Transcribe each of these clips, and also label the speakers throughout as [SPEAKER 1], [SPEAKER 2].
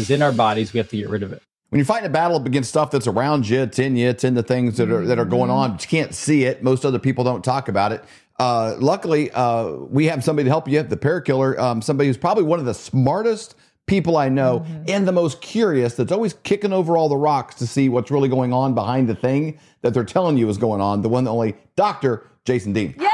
[SPEAKER 1] is in our bodies. We have to get rid of it.
[SPEAKER 2] When you're fighting a battle against stuff that's around you, it's in you, it's in the things that are that are going on. But you can't see it. Most other people don't talk about it. Uh, luckily, uh, we have somebody to help you. The Parakiller, um, somebody who's probably one of the smartest people I know and the most curious. That's always kicking over all the rocks to see what's really going on behind the thing that they're telling you is going on. The one, the only Doctor Jason Dean.
[SPEAKER 3] Yay!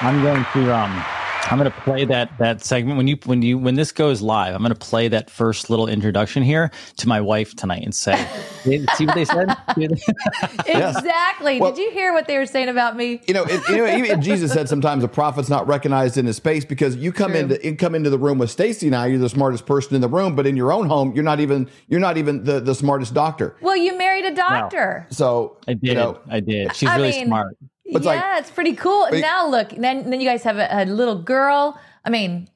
[SPEAKER 1] I'm going to um I'm going to play that that segment when you when you when this goes live. I'm going to play that first little introduction here to my wife tonight and say, "See what they said."
[SPEAKER 3] Exactly.
[SPEAKER 2] Well-
[SPEAKER 3] Did you hear what they were saying about me?
[SPEAKER 2] You know, it, you know, even Jesus said sometimes a prophet's not recognized in his space because you come
[SPEAKER 3] True.
[SPEAKER 2] into you come into the room with Stacy and I, you're the smartest person in the room, but in your own home, you're not even you're not even the, the smartest doctor.
[SPEAKER 3] Well, you married a doctor.
[SPEAKER 2] So
[SPEAKER 1] I did.
[SPEAKER 2] you know,
[SPEAKER 1] I did. She's
[SPEAKER 3] I
[SPEAKER 1] really
[SPEAKER 3] mean,
[SPEAKER 1] smart.
[SPEAKER 2] It's
[SPEAKER 3] yeah,
[SPEAKER 2] like-
[SPEAKER 3] it's pretty cool.
[SPEAKER 2] But-
[SPEAKER 3] now look, then then you guys have a, a little girl. I mean,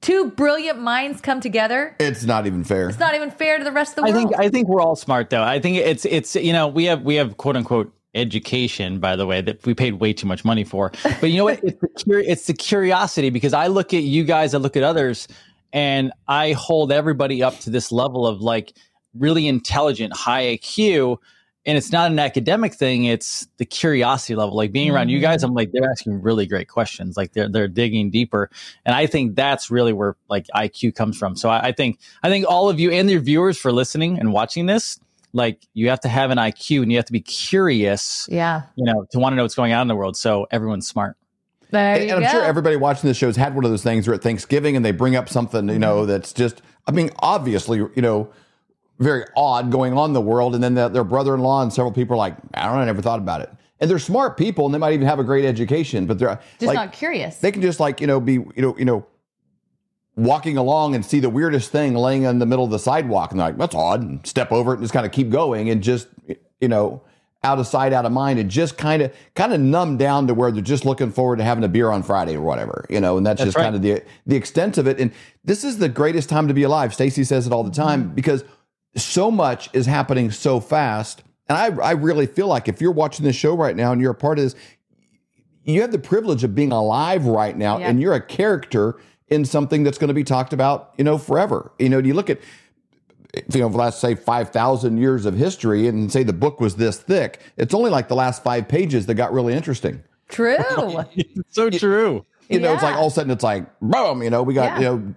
[SPEAKER 3] two brilliant minds come together.
[SPEAKER 2] it's not even fair.
[SPEAKER 3] It's not even fair to the rest of the
[SPEAKER 1] I
[SPEAKER 3] world.
[SPEAKER 1] think I think we're all smart though. I think it's it's you know we have we have quote unquote education by the way that we paid way too much money for. But you know what? It's the cur- it's the curiosity because I look at you guys, I look at others, and I hold everybody up to this level of like really intelligent, high IQ. And it's not an academic thing; it's the curiosity level. Like being around you guys, I'm like they're asking really great questions. Like they're they're digging deeper, and I think that's really where like IQ comes from. So I, I think I think all of you and your viewers for listening and watching this, like you have to have an IQ and you have to be curious,
[SPEAKER 3] yeah.
[SPEAKER 1] you know, to want to know what's going on in the world. So everyone's smart.
[SPEAKER 3] There
[SPEAKER 2] and
[SPEAKER 3] you
[SPEAKER 2] I'm
[SPEAKER 3] go.
[SPEAKER 2] sure everybody watching this show has had one of those things where at Thanksgiving and they bring up something, you
[SPEAKER 3] Mm-hmm.
[SPEAKER 2] know, that's just, I mean, obviously, you know, very odd going on in the world. And then the, their brother in law and several people are like, I don't know, I never thought about it. And they're smart people and they might even have a great education, but they're
[SPEAKER 3] Just
[SPEAKER 2] like,
[SPEAKER 3] not curious.
[SPEAKER 2] they can just like, you know, be, you know, you know, walking along and see the weirdest thing laying in the middle of the sidewalk. And they're like, that's odd. And step over it and just kind of keep going and just, you know, out of sight, out of mind, and just kind of kind of numb down to where they're just looking forward to having a beer on Friday or whatever, you know, and that's,
[SPEAKER 1] That's
[SPEAKER 2] just
[SPEAKER 1] right.
[SPEAKER 2] kind of the the extent of it. And this is the greatest time to be alive. Stacy says it all the time mm-hmm. because so much is happening so fast. And I I really feel like if you're watching this show right now and you're a part of this, you have the privilege of being alive right now
[SPEAKER 3] Yeah.
[SPEAKER 2] and you're a character in something that's going to be talked about, you know, forever. You know, you look at you know, for the last say 5,000 years of history and say the book was this thick, it's only like the last five pages that got really interesting.
[SPEAKER 3] True.
[SPEAKER 1] So true.
[SPEAKER 2] You know, it's like all of a sudden it's like, boom, you know, we got,
[SPEAKER 3] Yeah.
[SPEAKER 2] you know,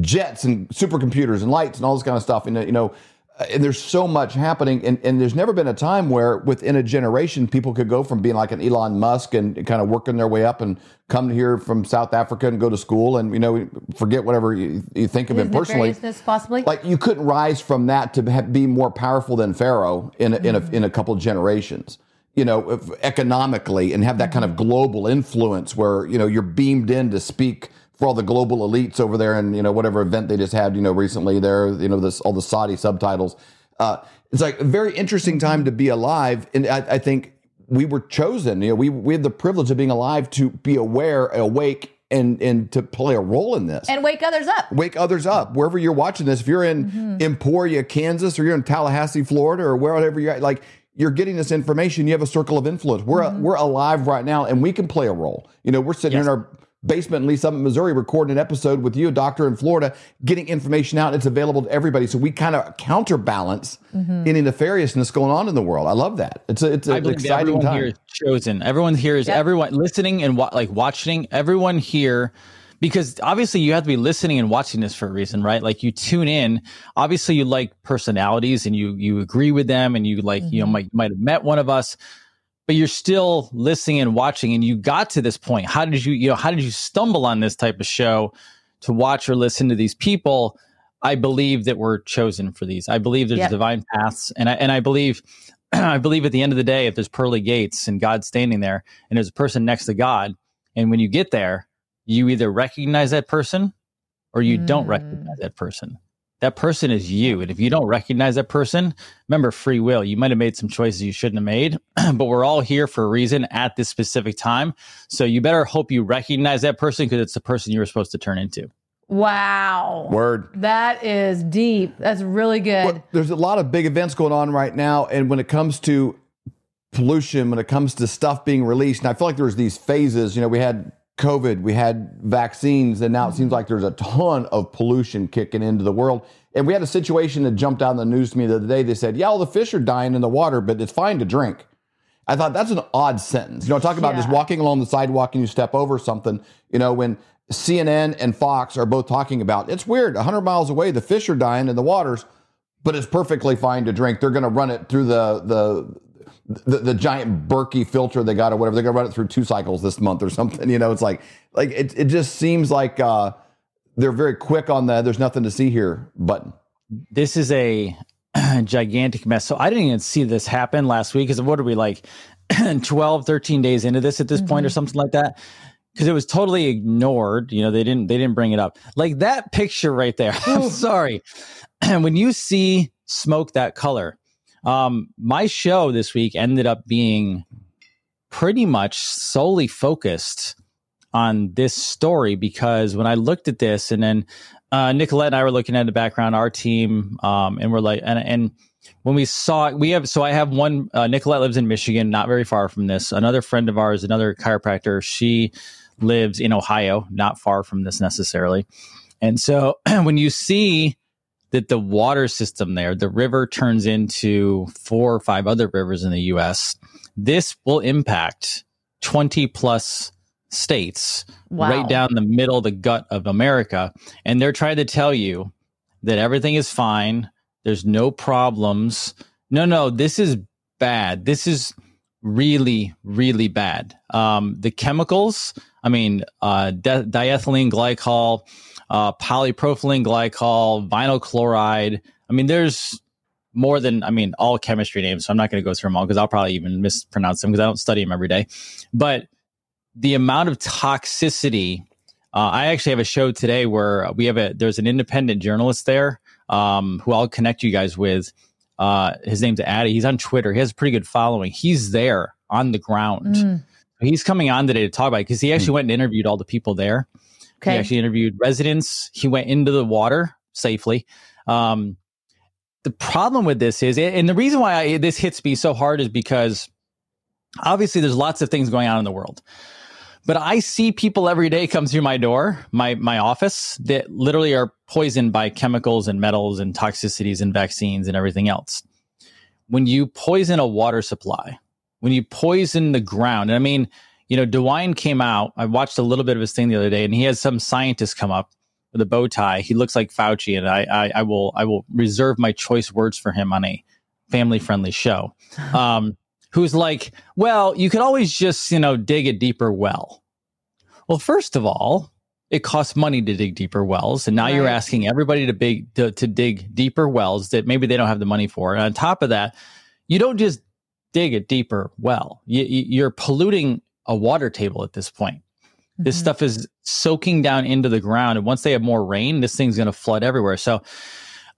[SPEAKER 2] jets and supercomputers and lights and all this kind of stuff. And, you know, uh, and there's so much happening. And, and there's never been a time where within a generation, people could go from being like an Elon Musk and kind of working their way up and come here from South Africa and go to school and, you know, forget whatever you, you think of him personally
[SPEAKER 3] possibly.
[SPEAKER 2] like you couldn't rise from that to be more powerful than Pharaoh in a, in a in a couple generations. You know, economically, and have that kind of global influence where you know you're beamed in to speak for all the global elites over there, and you know whatever event they just had, you know, recently there, you know, this all the Saudi subtitles. Uh, it's like a very interesting time to be alive, and I, I think we were chosen. You know, we we have the privilege of being alive to be aware, awake, and and to play a role in this
[SPEAKER 3] and wake others up.
[SPEAKER 2] wake others up wherever you're watching this. If you're in Emporia, Kansas, or you're in Tallahassee, Florida, or wherever you're at, like you're getting this information. You have a circle of influence. We're we're alive right now, and we can play a role. You know, we're sitting
[SPEAKER 1] Yes.
[SPEAKER 2] in our basement in Lee Summit, Missouri, recording an episode with you, a doctor in Florida, getting information out. It's available to everybody, so we kind of counterbalance mm-hmm. any nefariousness going on in the world. I love that. It's a, it's
[SPEAKER 1] I
[SPEAKER 2] an
[SPEAKER 1] believe that
[SPEAKER 2] exciting
[SPEAKER 1] everyone
[SPEAKER 2] time.
[SPEAKER 1] here is chosen. Everyone here is
[SPEAKER 3] Yep.
[SPEAKER 1] everyone listening and wa- like watching. Everyone here, because obviously you have to be listening and watching this for a reason, right? Like you tune in. Obviously, you like personalities and you you agree with them, and you like you know mm-hmm. might might have met one of us, but you're still listening and watching. And you got to this point. How did you you know how did you stumble on this type of show to watch or listen to these people? I believe that we're chosen for these. I believe there's
[SPEAKER 3] Yep.
[SPEAKER 1] divine paths, and I and I believe, I believe at the end of the day, if there's pearly gates and God's standing there, and there's a person next to God, and when you get there, you either recognize that person or you don't
[SPEAKER 3] Mm.
[SPEAKER 1] recognize that person. That person is you, and if you don't recognize that person, remember free will. You might have made some choices you shouldn't have made, but we're all here for a reason at this specific time. So you better hope you recognize that person because it's the person you were supposed to turn into.
[SPEAKER 3] Wow.
[SPEAKER 2] Word.
[SPEAKER 3] That is deep. That's really good.
[SPEAKER 2] Well, there's a lot of big events going on right now, and when it comes to pollution, when it comes to stuff being released, and I feel like there's these phases. You know, we had COVID, we had vaccines, and now it seems mm-hmm. like there's a ton of pollution kicking into the world. And we had a situation that jumped out in the news to me the other day. They said, yeah, all the fish are dying in the water, but it's fine to drink. I thought that's an odd sentence. You know, talk about yeah. just walking along the sidewalk and you step over something. You know, when CNN and Fox are both talking about it's weird, 100 miles away, the fish are dying in the waters, but it's perfectly fine to drink. They're going to run it through the the the, the giant Berkey filter they got or whatever. They're gonna run it through two cycles this month or something. You know, it's like like it it just seems like uh, they're very quick on the there's nothing to see here button.
[SPEAKER 1] This is a gigantic mess. So I didn't even see this happen last week because what are we like 12, 13 days into this at this mm-hmm. point or mm-hmm. something like that? Because it was totally ignored. You know, they didn't they didn't bring it up. Like that picture right there. I'm sorry. when you see smoke that color, um, my show this week ended up being pretty much solely focused on this story because when I looked at this and then uh, Nicolette and I were looking at the background, our team, um, and we're like, and, and when we saw we have, so I have one, uh, Nicolette lives in Michigan, not very far from this. Another friend of ours, another chiropractor, she lives in Ohio, not far from this necessarily. And so when you see that the water system there, the river turns into four or five other rivers in the US. This will impact 20 plus states wow. right down the middle, the gut of America. And they're trying to tell you that everything is fine. There's no problems. No, no, this is bad. This is really, really bad. Um, the chemicals, I mean, uh, di- diethylene glycol, uh, polypropylene glycol, vinyl chloride. I mean, there's more than, I mean, all chemistry names. So I'm not going to go through them all because I'll probably even mispronounce them because I don't study them every day. But the amount of toxicity, uh, I actually have a show today where we have a, there's an independent journalist there um, who I'll connect you guys with. Uh, his name's Addy. He's on Twitter. He has a pretty good following. He's there on the ground. Mm. He's coming on today to talk about it because he actually mm. went and interviewed all the people there. Okay. He actually interviewed residents. He went into the water safely. Um, the problem with this is, and the reason why I, this hits me so hard is because obviously there's lots of things going on in the world. But I see people every day come through my door, my my office, that literally are poisoned by chemicals and metals and toxicities and vaccines and everything else. When you poison a water supply, when you poison the ground, and I mean, you know, DeWine came out. I watched a little bit of his thing the other day, and he has some scientist come up with a bow tie. He looks like Fauci, and I, I, I will, I will reserve my choice words for him on a family-friendly show. Um, who's like, well, you could always just, you know, dig a deeper well. Well, first of all, it costs money to dig deeper wells, and now right. you're asking everybody to big to, to dig deeper wells that maybe they don't have the money for. And on top of that, you don't just dig a deeper well. You, you're polluting a water table at this point. Mm-hmm. This stuff is soaking down into the ground, and once they have more rain, this thing's going to flood everywhere. So,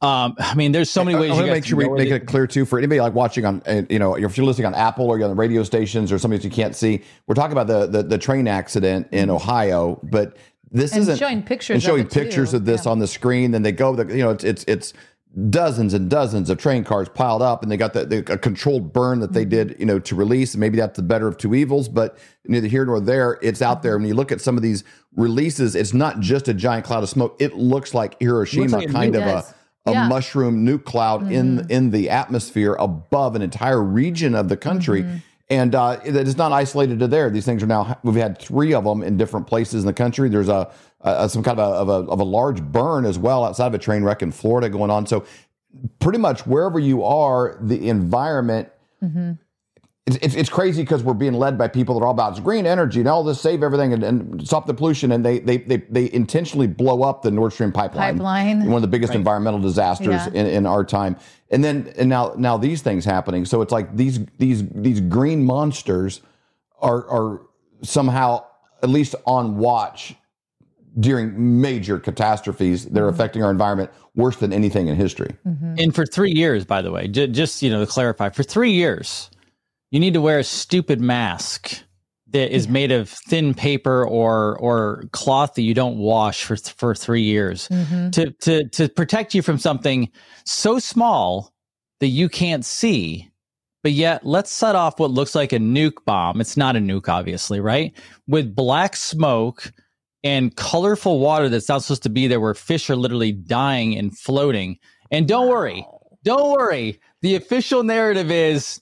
[SPEAKER 1] um, I mean, there's so many ways. I want
[SPEAKER 2] to make sure we make it clear too for anybody like watching on, uh, you know, if you're listening on Apple or you're on the radio stations or something that you can't see. We're talking about the the, the train accident in mm-hmm. Ohio, but this
[SPEAKER 3] and
[SPEAKER 2] isn't
[SPEAKER 3] showing pictures.
[SPEAKER 2] And showing pictures too. of this yeah. on the screen. Then they go, the, you know, it's it's it's dozens and dozens of train cars piled up and they got the, the a controlled burn that they mm-hmm. did you know to release and maybe that's the better of two evils but neither here nor there it's out there when you look at some of these releases it's not just a giant cloud of smoke it looks like hiroshima looks like kind of a a yeah. mushroom nuke cloud mm-hmm. in in the atmosphere above an entire region of the country mm-hmm. and uh, it is not isolated to there these things are now we've had three of them in different places in the country there's a uh, some kind of a, of a, of a large burn as well outside of a train wreck in Florida going on. So pretty much wherever you are, the environment. Mm-hmm. It's, it's, crazy because we're being led by people that are all about green energy and all this save everything and, and, stop the pollution and they, they they they intentionally blow up the Nord Stream pipeline,
[SPEAKER 3] pipeline.
[SPEAKER 2] one of the biggest right. environmental disasters yeah. in, in our time and then and now now these things happening so it's like these these these green monsters are are somehow at least on watch during major catastrophes that are mm-hmm. affecting our environment worse than anything in history.
[SPEAKER 1] Mm-hmm. And for three years, by the way, j- just you know to clarify, for three years, you need to wear a stupid mask that is made of thin paper or or cloth that you don't wash for th- for three years mm-hmm. to to to protect you from something so small that you can't see But yet, let's set off what looks like a nuke bomb. It's not a nuke, obviously, right? With black smoke and colorful water that's not supposed to be there, where fish are literally dying and floating. And don't worry, don't worry. The official narrative is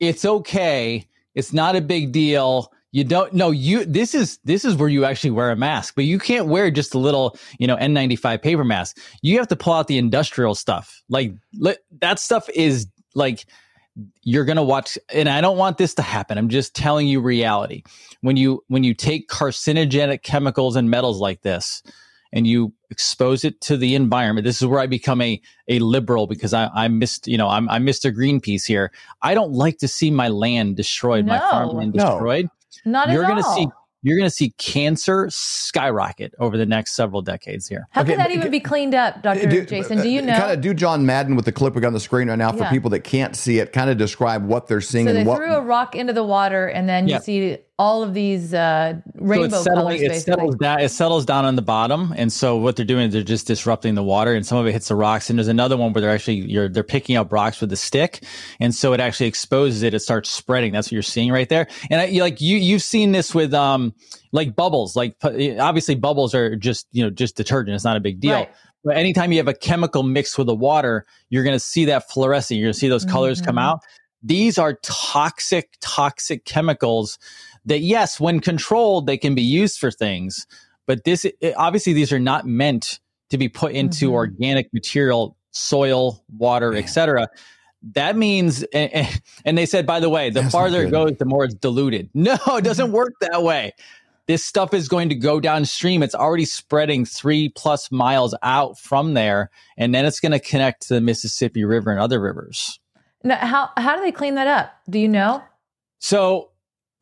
[SPEAKER 1] it's okay. It's not a big deal. You don't know you this is this is where you actually wear a mask, but you can't wear just a little, you know, N95 paper mask. You have to pull out the industrial stuff. Like that stuff is like you're going to watch and I don't want this to happen. I'm just telling you reality. When you when you take carcinogenic chemicals and metals like this, and you expose it to the environment. This is where I become a a liberal because I I missed you know I'm I'm Mr. Greenpeace here. I don't like to see my land destroyed,
[SPEAKER 3] no,
[SPEAKER 1] my farmland destroyed.
[SPEAKER 3] No, not
[SPEAKER 1] You're
[SPEAKER 3] going
[SPEAKER 1] to see you're going to see cancer skyrocket over the next several decades here.
[SPEAKER 3] How okay, can that even be cleaned up, Dr. Do, Jason? Do you know?
[SPEAKER 2] Kind of do John Madden with the clip we got on the screen right now for yeah. people that can't see it. Kind of describe what they're seeing.
[SPEAKER 3] So
[SPEAKER 2] they
[SPEAKER 3] what, threw a rock into the water, and then you see all of these uh, rainbow so colors.
[SPEAKER 1] It settles down. It settles down on the bottom, and so what they're doing is they're just disrupting the water, and some of it hits the rocks. And there's another one where they're actually you're they're picking up rocks with a stick, and so it actually exposes it. It starts spreading. That's what you're seeing right there. And I, like you you've seen this with um like bubbles. Like obviously bubbles are just you know just detergent. It's not a big deal. Right. But anytime you have a chemical mixed with the water, you're going to see that fluorescing. You're going to see those colors mm-hmm. come out. These are toxic, toxic chemicals that yes, when controlled, they can be used for things. But this, it, obviously, these are not meant to be put into mm-hmm. organic material, soil, water, etc. That means, and, and, they said, by the way, the That's farther it goes, the more it's diluted. No, it doesn't mm-hmm. work that way. This stuff is going to go downstream. It's already spreading three plus miles out from there, and then it's going to connect to the Mississippi River and other rivers.
[SPEAKER 3] Now, how how do they clean that up? Do you know?
[SPEAKER 1] So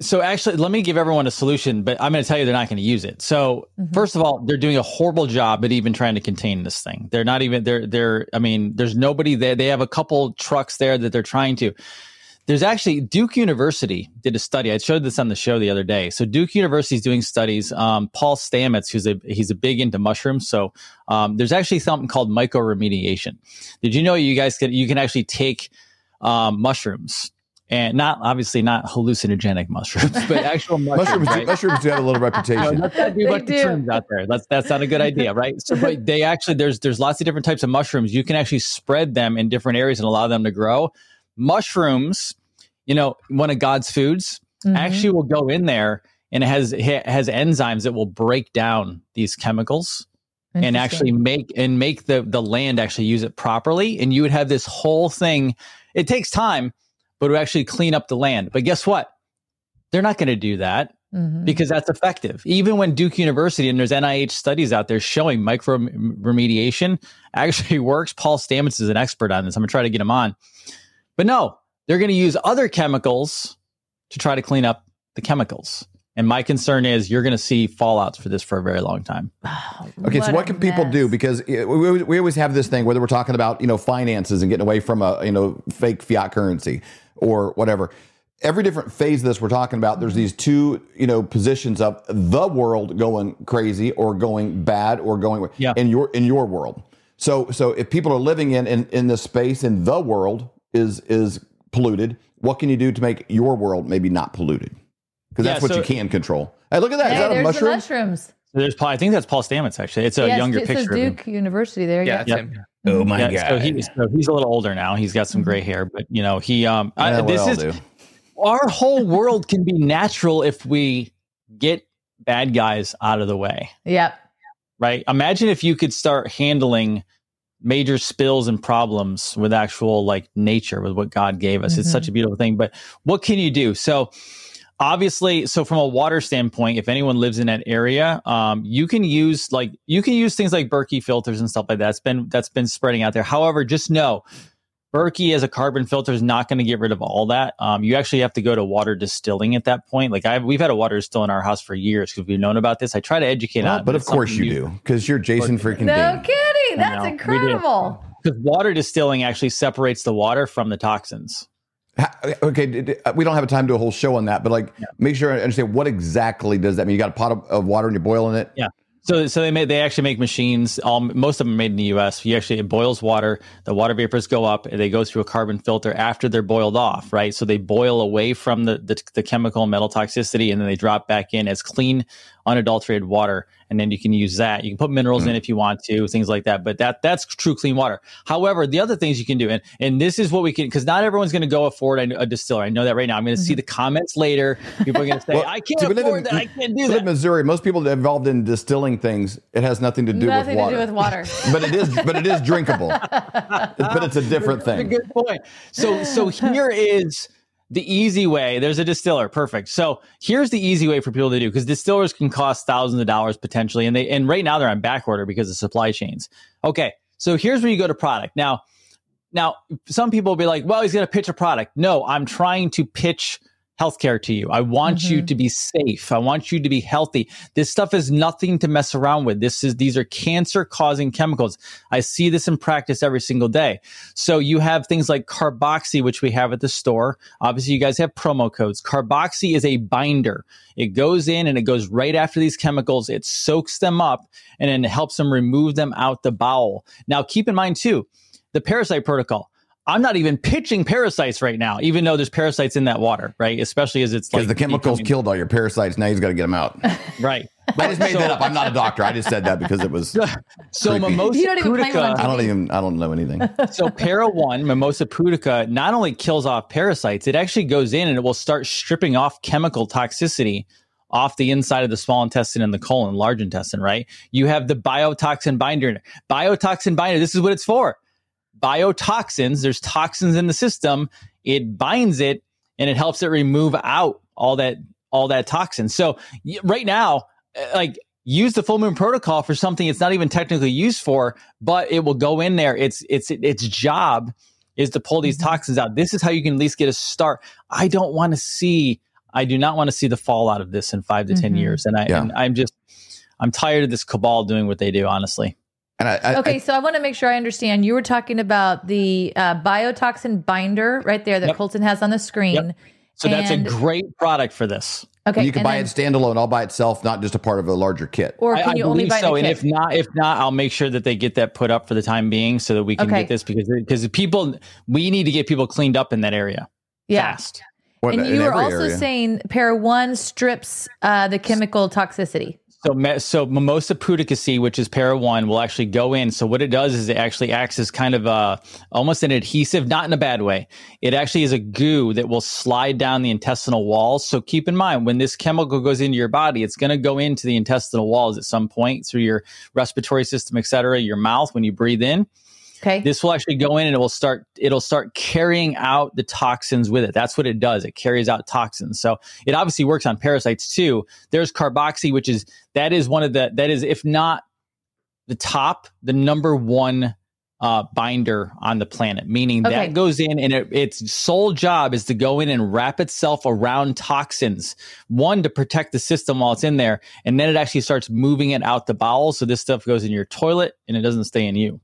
[SPEAKER 1] so actually, let me give everyone a solution, but I'm going to tell you they're not going to use it. So mm-hmm. first of all, they're doing a horrible job at even trying to contain this thing. They're not even they're they're. I mean, there's nobody there. They have a couple trucks there that they're trying to. There's actually Duke University did a study. I showed this on the show the other day. So Duke University is doing studies. Um, Paul Stamets, who's a he's a big into mushrooms. So um, there's actually something called mycoremediation. Did you know you guys can you can actually take um, mushrooms and not obviously not hallucinogenic mushrooms, but actual mushrooms.
[SPEAKER 2] mushrooms, right? do, mushrooms do have a little reputation.
[SPEAKER 1] No, let's do like the out there. That's that's not a good idea, right? So, but they actually there's there's lots of different types of mushrooms. You can actually spread them in different areas and allow them to grow. Mushrooms, you know, one of God's foods, mm-hmm. actually will go in there and it has it has enzymes that will break down these chemicals and actually make and make the the land actually use it properly. And you would have this whole thing. It takes time but to actually clean up the land. But guess what? They're not going to do that mm-hmm. because that's effective. Even when Duke University and there's NIH studies out there showing mycoremediation actually works. Paul Stamets is an expert on this. I'm going to try to get him on. But no, they're going to use other chemicals to try to clean up the chemicals. And my concern is you're going to see fallouts for this for a very long time.
[SPEAKER 2] Oh, okay, what so what can mess. people do? Because eh, we, we always have this thing whether we're talking about you know finances and getting away from a you know fake fiat currency or whatever. Every different phase of this we're talking about, there's these two, you know, positions of the world going crazy or going bad or going yeah. in your in your world. So so if people are living in in, in this space and the world is is polluted, what can you do to make your world maybe not polluted? Because that's yeah, what so, you can control. Hey, look at that! Hey, is that a mushroom?
[SPEAKER 3] The mushrooms.
[SPEAKER 1] There's Paul. I think that's Paul Stamets. Actually, it's a yes, younger
[SPEAKER 3] it
[SPEAKER 1] picture.
[SPEAKER 3] Says Duke University there.
[SPEAKER 4] Yeah, yeah. Oh my yeah, god!
[SPEAKER 1] So, he, so he's a little older now. He's got some gray hair, but you know he. Um, yeah, I, this is do. our whole world can be natural if we get bad guys out of the way.
[SPEAKER 3] Yep.
[SPEAKER 1] Right. Imagine if you could start handling major spills and problems with actual like nature with what God gave us. Mm-hmm. It's such a beautiful thing. But what can you do? So obviously so from a water standpoint if anyone lives in that area um, you can use like you can use things like berkey filters and stuff like that. That's been that's been spreading out there. However just know berkey as a carbon filter is not going to get rid of all that. Um, you actually have to go to water distilling at that point. Like I've, we've had a water distill in our house for years because we've known about this. I try to educate well,
[SPEAKER 2] on but of course you do because you're jason freaking
[SPEAKER 3] no
[SPEAKER 2] Dean.
[SPEAKER 3] kidding that's incredible.
[SPEAKER 1] Because water distilling actually separates the water from the toxins
[SPEAKER 2] Okay, uh, we don't have a time to do a whole show on that, but like, yeah. make sure I understand what exactly does that mean. You got a pot of, of water and you're boiling it.
[SPEAKER 1] Yeah. So, so they made they actually make machines. All most of them made in the U.S. You actually it boils water. The water vapors go up, and they go through a carbon filter after they're boiled off. Right, so they boil away from the the, the chemical and metal toxicity, and then they drop back in as clean, unadulterated water, and then you can use that. You can put minerals mm. in if you want to, things like that. But that that's true clean water. However, the other things you can do, and and this is what we can, because not everyone's going to go afford a, a, distiller. I know that right now. I'm going to mm-hmm. see the comments later. People are going to say, well, "I can't afford in, that. I can't do that."
[SPEAKER 2] Missouri, most people involved in distilling things, it has nothing to do
[SPEAKER 3] nothing
[SPEAKER 2] with water.
[SPEAKER 3] Nothing to do with water.
[SPEAKER 2] but it is, but it is drinkable. but it's a different thing.
[SPEAKER 1] good point. So so here is the easy way there's a distiller perfect. So here's the easy way for people to do because distillers can cost thousands of dollars potentially and they and right now they're on back order because of supply chains. Okay so here's where you go to product. Now now some people will be like well he's going to pitch a product. No i'm trying to pitch healthcare to you. I want mm-hmm. you to be safe. I want you to be healthy. This stuff is nothing to mess around with. This is these are cancer causing chemicals. I see this in practice every single day. So you have things like carboxy which we have at the store. Obviously you guys have promo codes. Carboxy is a binder. It goes in and it goes right after these chemicals. It soaks them up and then it helps them remove them out the bowel. Now keep in mind too, the parasite protocol I'm not even pitching parasites right now, even though there's parasites in that water, right? Especially as it's
[SPEAKER 2] because
[SPEAKER 1] like
[SPEAKER 2] the chemicals becoming... killed all your parasites. Now he's got to get them out.
[SPEAKER 1] right.
[SPEAKER 2] I just made so, that up. I'm not a doctor. I just said that because it was
[SPEAKER 1] so creepy. mimosa you don't even pudica.
[SPEAKER 2] I don't even. I don't know anything.
[SPEAKER 1] so para one mimosa pudica not only kills off parasites, it actually goes in and it will start stripping off chemical toxicity off the inside of the small intestine and the colon, large intestine. Right. You have the biotoxin binder. Biotoxin binder. This is what it's for biotoxins. There's toxins in the system. It binds it and it helps it remove out all that all that toxin. So right now, uh, like use the full moon protocol for something it's not even technically used for, but it will go in there. It's it's its job is to pull these mm-hmm. toxins out. This is how you can at least get a start. I don't want to see. I do not want to see the fallout of this in five to mm-hmm. ten years, and I yeah. and I'm just I'm tired of this cabal doing what they do. Honestly.
[SPEAKER 3] I, I, okay, I, so I want to make sure I understand. You were talking about the uh, biotoxin binder right there that yep. Colton has on the screen. Yep.
[SPEAKER 1] So and, that's a great product for this.
[SPEAKER 2] Okay, you can buy then, it standalone, all by itself, not just a part of a larger kit.
[SPEAKER 3] Or can you only buy so?
[SPEAKER 1] and if not, if not, I'll make sure that they get that put up for the time being, so that we can okay. get this because because people we need to get people cleaned up in that area yeah. fast.
[SPEAKER 3] What, and you were also area. saying para One strips uh, the chemical toxicity.
[SPEAKER 1] So, so Mimosa pudicaceae, which is para one, will actually go in. So what it does is it actually acts as kind of a almost an adhesive, not in a bad way. It actually is a goo that will slide down the intestinal walls. So keep in mind when this chemical goes into your body, it's going to go into the intestinal walls at some point through your respiratory system, et cetera, your mouth when you breathe in.
[SPEAKER 3] Okay.
[SPEAKER 1] This will actually go in and it will start it'll start carrying out the toxins with it. That's what it does. It carries out toxins. So it obviously works on parasites too. There's carboxy, which is that is one of the that is if not the top, the number one uh, binder on the planet, meaning okay. that goes in and it, its sole job is to go in and wrap itself around toxins. One to protect the system while it's in there, and then it actually starts moving it out the bowel. So this stuff goes in your toilet and it doesn't stay in you.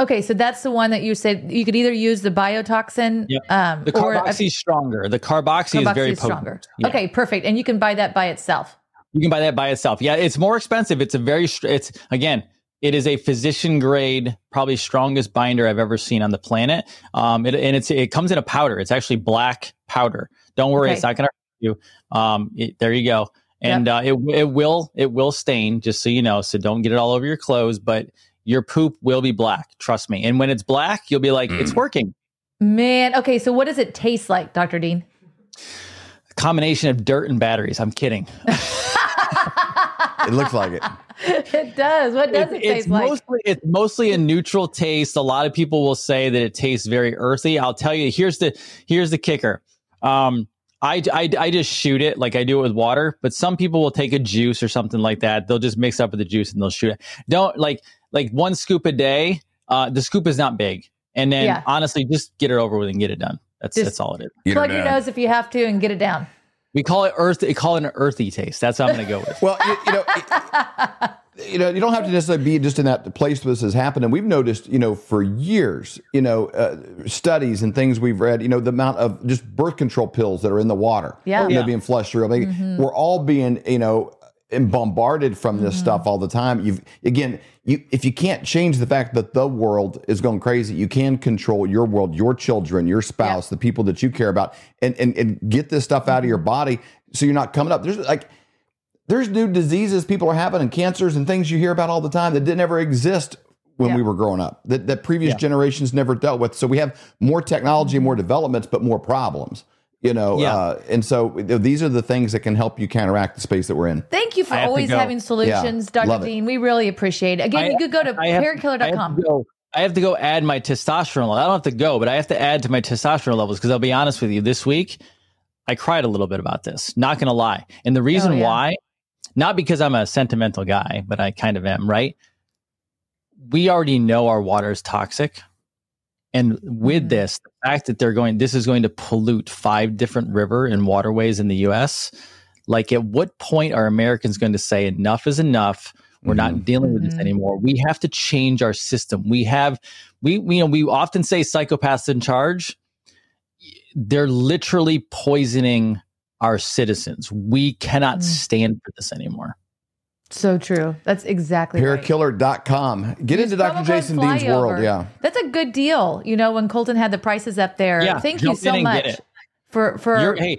[SPEAKER 3] Okay, so that's the one that you said you could either use the biotoxin.
[SPEAKER 1] Yep. Um, the carboxy is stronger. The carboxy, carboxy is very is stronger.
[SPEAKER 3] Yeah. Okay, perfect. And you can buy that by itself.
[SPEAKER 1] You can buy that by itself. Yeah, it's more expensive. It's a very. It's again. It is a physician grade, probably strongest binder I've ever seen on the planet. Um, it, and it's it comes in a powder. It's actually black powder. Don't worry, okay. it's not going to hurt you. Um, it, there you go. And yep. uh, it it will it will stain, just so you know. So don't get it all over your clothes, but your poop will be black. Trust me. And when it's black, you'll be like, mm. it's working.
[SPEAKER 3] Man, okay. So what does it taste like, Dr. Dean?
[SPEAKER 1] A combination of dirt and batteries. I'm kidding.
[SPEAKER 2] it looks like it.
[SPEAKER 3] It does. What does it, it taste like?
[SPEAKER 1] Mostly, it's mostly a neutral taste. A lot of people will say that it tastes very earthy. I'll tell you. Here's the here's the kicker. Um, I, I, I just shoot it like I do it with water, but some people will take a juice or something like that. They'll just mix up with the juice and they'll shoot it. Don't like like one scoop a day. Uh, the scoop is not big, and then yeah. honestly, just get it over with and get it done. That's just that's all it is.
[SPEAKER 3] Plug your nose if you have to and get it down.
[SPEAKER 1] We call it earth. We call it an earthy taste. That's how I'm going to go with.
[SPEAKER 2] well, you, you know. It, you know, you don't have to necessarily be just in that place where this has happened. And we've noticed, you know, for years, you know, uh, studies and things we've read, you know, the amount of just birth control pills that are in the water,
[SPEAKER 3] yeah,
[SPEAKER 2] you know, being flushed through. I mean, mm-hmm. we're all being, you know, and bombarded from this mm-hmm. stuff all the time. You've again, you if you can't change the fact that the world is going crazy, you can control your world, your children, your spouse, yeah. the people that you care about, and, and and get this stuff out of your body so you're not coming up. There's like there's new diseases people are having and cancers and things you hear about all the time that didn't ever exist when yeah. we were growing up that, that previous yeah. generations never dealt with. So we have more technology, more developments, but more problems you know yeah. uh, and so these are the things that can help you counteract the space that we're in
[SPEAKER 3] thank you for always having solutions yeah, dr dean it. we really appreciate it again I, you could go to parakiller.com
[SPEAKER 1] I have to go add my testosterone level. I don't have to go, but I have to add to my testosterone levels because I'll be honest with you, this week I cried a little bit about this. Not gonna lie. And the reason oh, yeah. why, not because I'm a sentimental guy, but I kind of am, right? We already know our water is toxic. And with mm. this, the fact that they're going, this is going to pollute five different river and waterways in the US. Like, at what point are Americans going to say enough is enough? We're mm-hmm. not dealing with mm-hmm. this anymore. We have to change our system. We have, we, we, you know, we often say psychopaths in charge. They're literally poisoning our citizens. We cannot mm. stand for this anymore.
[SPEAKER 3] So true. That's exactly
[SPEAKER 2] Parakiller.com. Right. Get Use into Dr. Jason Dean's world. Yeah.
[SPEAKER 3] That's a good deal. You know, when Colton had the prices up there. Yeah, Thank you so much for for hey,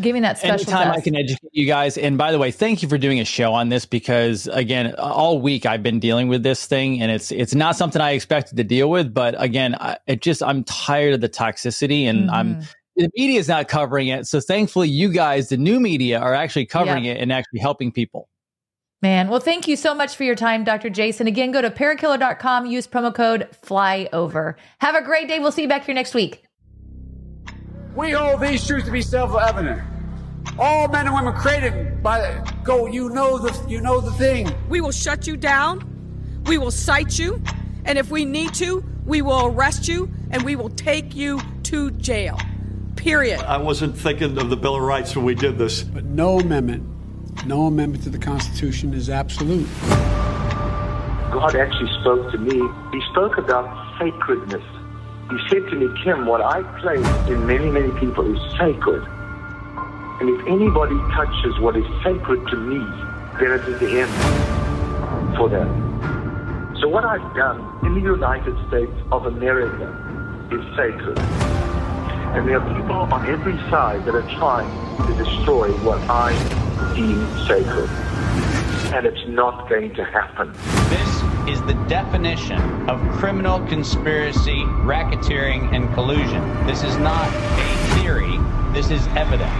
[SPEAKER 3] giving that special
[SPEAKER 1] anytime test. I can educate you guys. And by the way, thank you for doing a show on this because again, all week I've been dealing with this thing, and it's it's not something I expected to deal with. But again, I, it just I'm tired of the toxicity, and mm-hmm. I'm the media is not covering it. So thankfully, you guys, the new media, are actually covering yep. it and actually helping people.
[SPEAKER 3] Man, well, thank you so much for your time, Dr. Jason. Again, go to parakiller.com, use promo code FLYOVER. Have a great day. We'll see you back here next week.
[SPEAKER 4] We hold these truths to be self-evident. All men and women created by go, you know the you know the thing.
[SPEAKER 5] We will shut you down. We will cite you, and if we need to, we will arrest you and we will take you to jail. Period.
[SPEAKER 6] I wasn't thinking of the Bill of Rights when we did this.
[SPEAKER 4] But no amendment no amendment to the Constitution is absolute.
[SPEAKER 7] God actually spoke to me. He spoke about sacredness. He said to me, Kim, what I place in many, many people is sacred. And if anybody touches what is sacred to me, then it is the end for them. So what I've done in the United States of America is sacred. And there are people on every side that are trying to destroy what I deem sacred. And it's not going to happen.
[SPEAKER 8] This is the definition of criminal conspiracy, racketeering, and collusion. This is not a theory, this is evidence.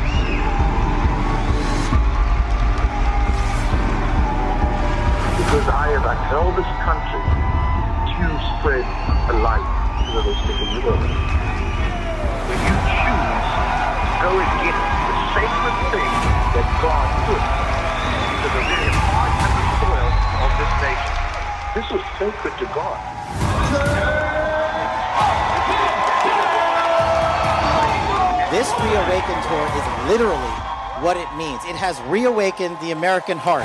[SPEAKER 7] Because I have upheld this country to spread a light to the rest of the world. When you choose to go against the sacred thing that God put into the very heart and the soil of this nation. This was sacred to God.
[SPEAKER 9] This Reawaken tour is literally what it means. It has reawakened the American heart.